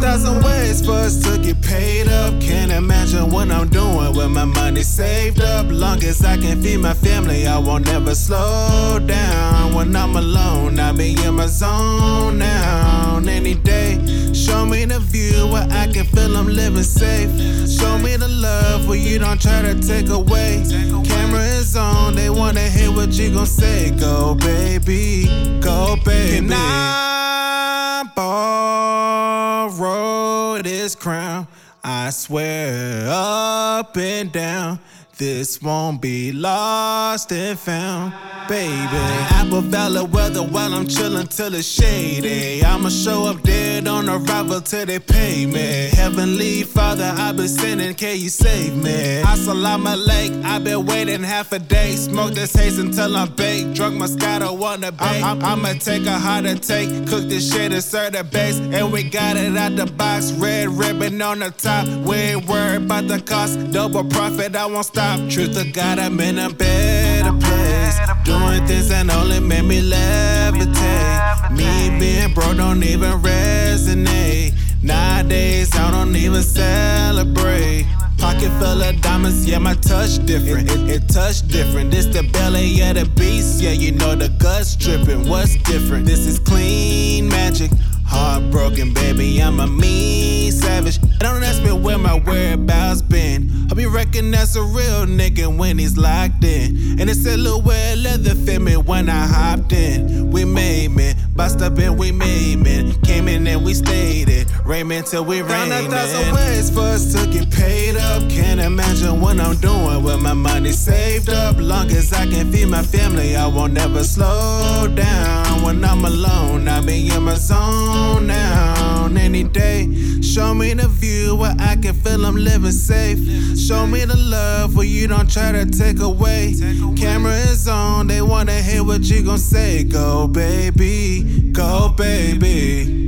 thousand ways for us to get paid up. Can't imagine what I'm doing with my money saved up. Long as I can feed my family, I won't ever slow down. When I'm alone, I be in my zone now. Any day, show me the view where I can feel I'm living safe. Show me the love where you don't try to take away. Camera is on, they wanna hear what you gon' say. Go, baby, go, baby. This crown? I swear up and down, this won't be lost and found, baby. Apple Valley weather while I'm chillin' till it's shady. I'ma show up dead on arrival till they pay me. Heavenly Father, I've been sinning, can you save me? Assalamu alaikum, I've been waiting half a day. Smoke this haze until I'm baked. Drunk Moscato on the bake. I'm, I'ma take a harder take. Cook this shit and serve the base. And we got it out the box. Red ribbon on the top. We ain't worried about the cost. Double profit, I won't stop. Truth to God, I'm in a better place. Doing things that only make me levitate. Me being broke don't even resonate. Nowadays, I don't even celebrate. Pocket full of diamonds, yeah, my touch different. It, it, it touch different. This the belly of the beast, yeah, you know the guts dripping. What's different? This is clean magic. Heartbroken, baby, I'm a mean savage. Don't ask me where my whereabouts been. Hope you reckon that's a real nigga when he's locked in. And it's a little wear leather fit me when I hopped in. We made me, bust up and we made me. Came in and we stayed it. Raymond till we rain. Found a thousand ways for us to get paid up. Can't imagine what I'm doing with my money saved up. Long as I can feed my family, I won't ever slow down. When I'm alone, I be in my zone now. Any day, show me the view where I can feel I'm living safe. Show me the love where you don't try to take away. Camera is on, they wanna hear what you gon' say. Go, baby, go, baby.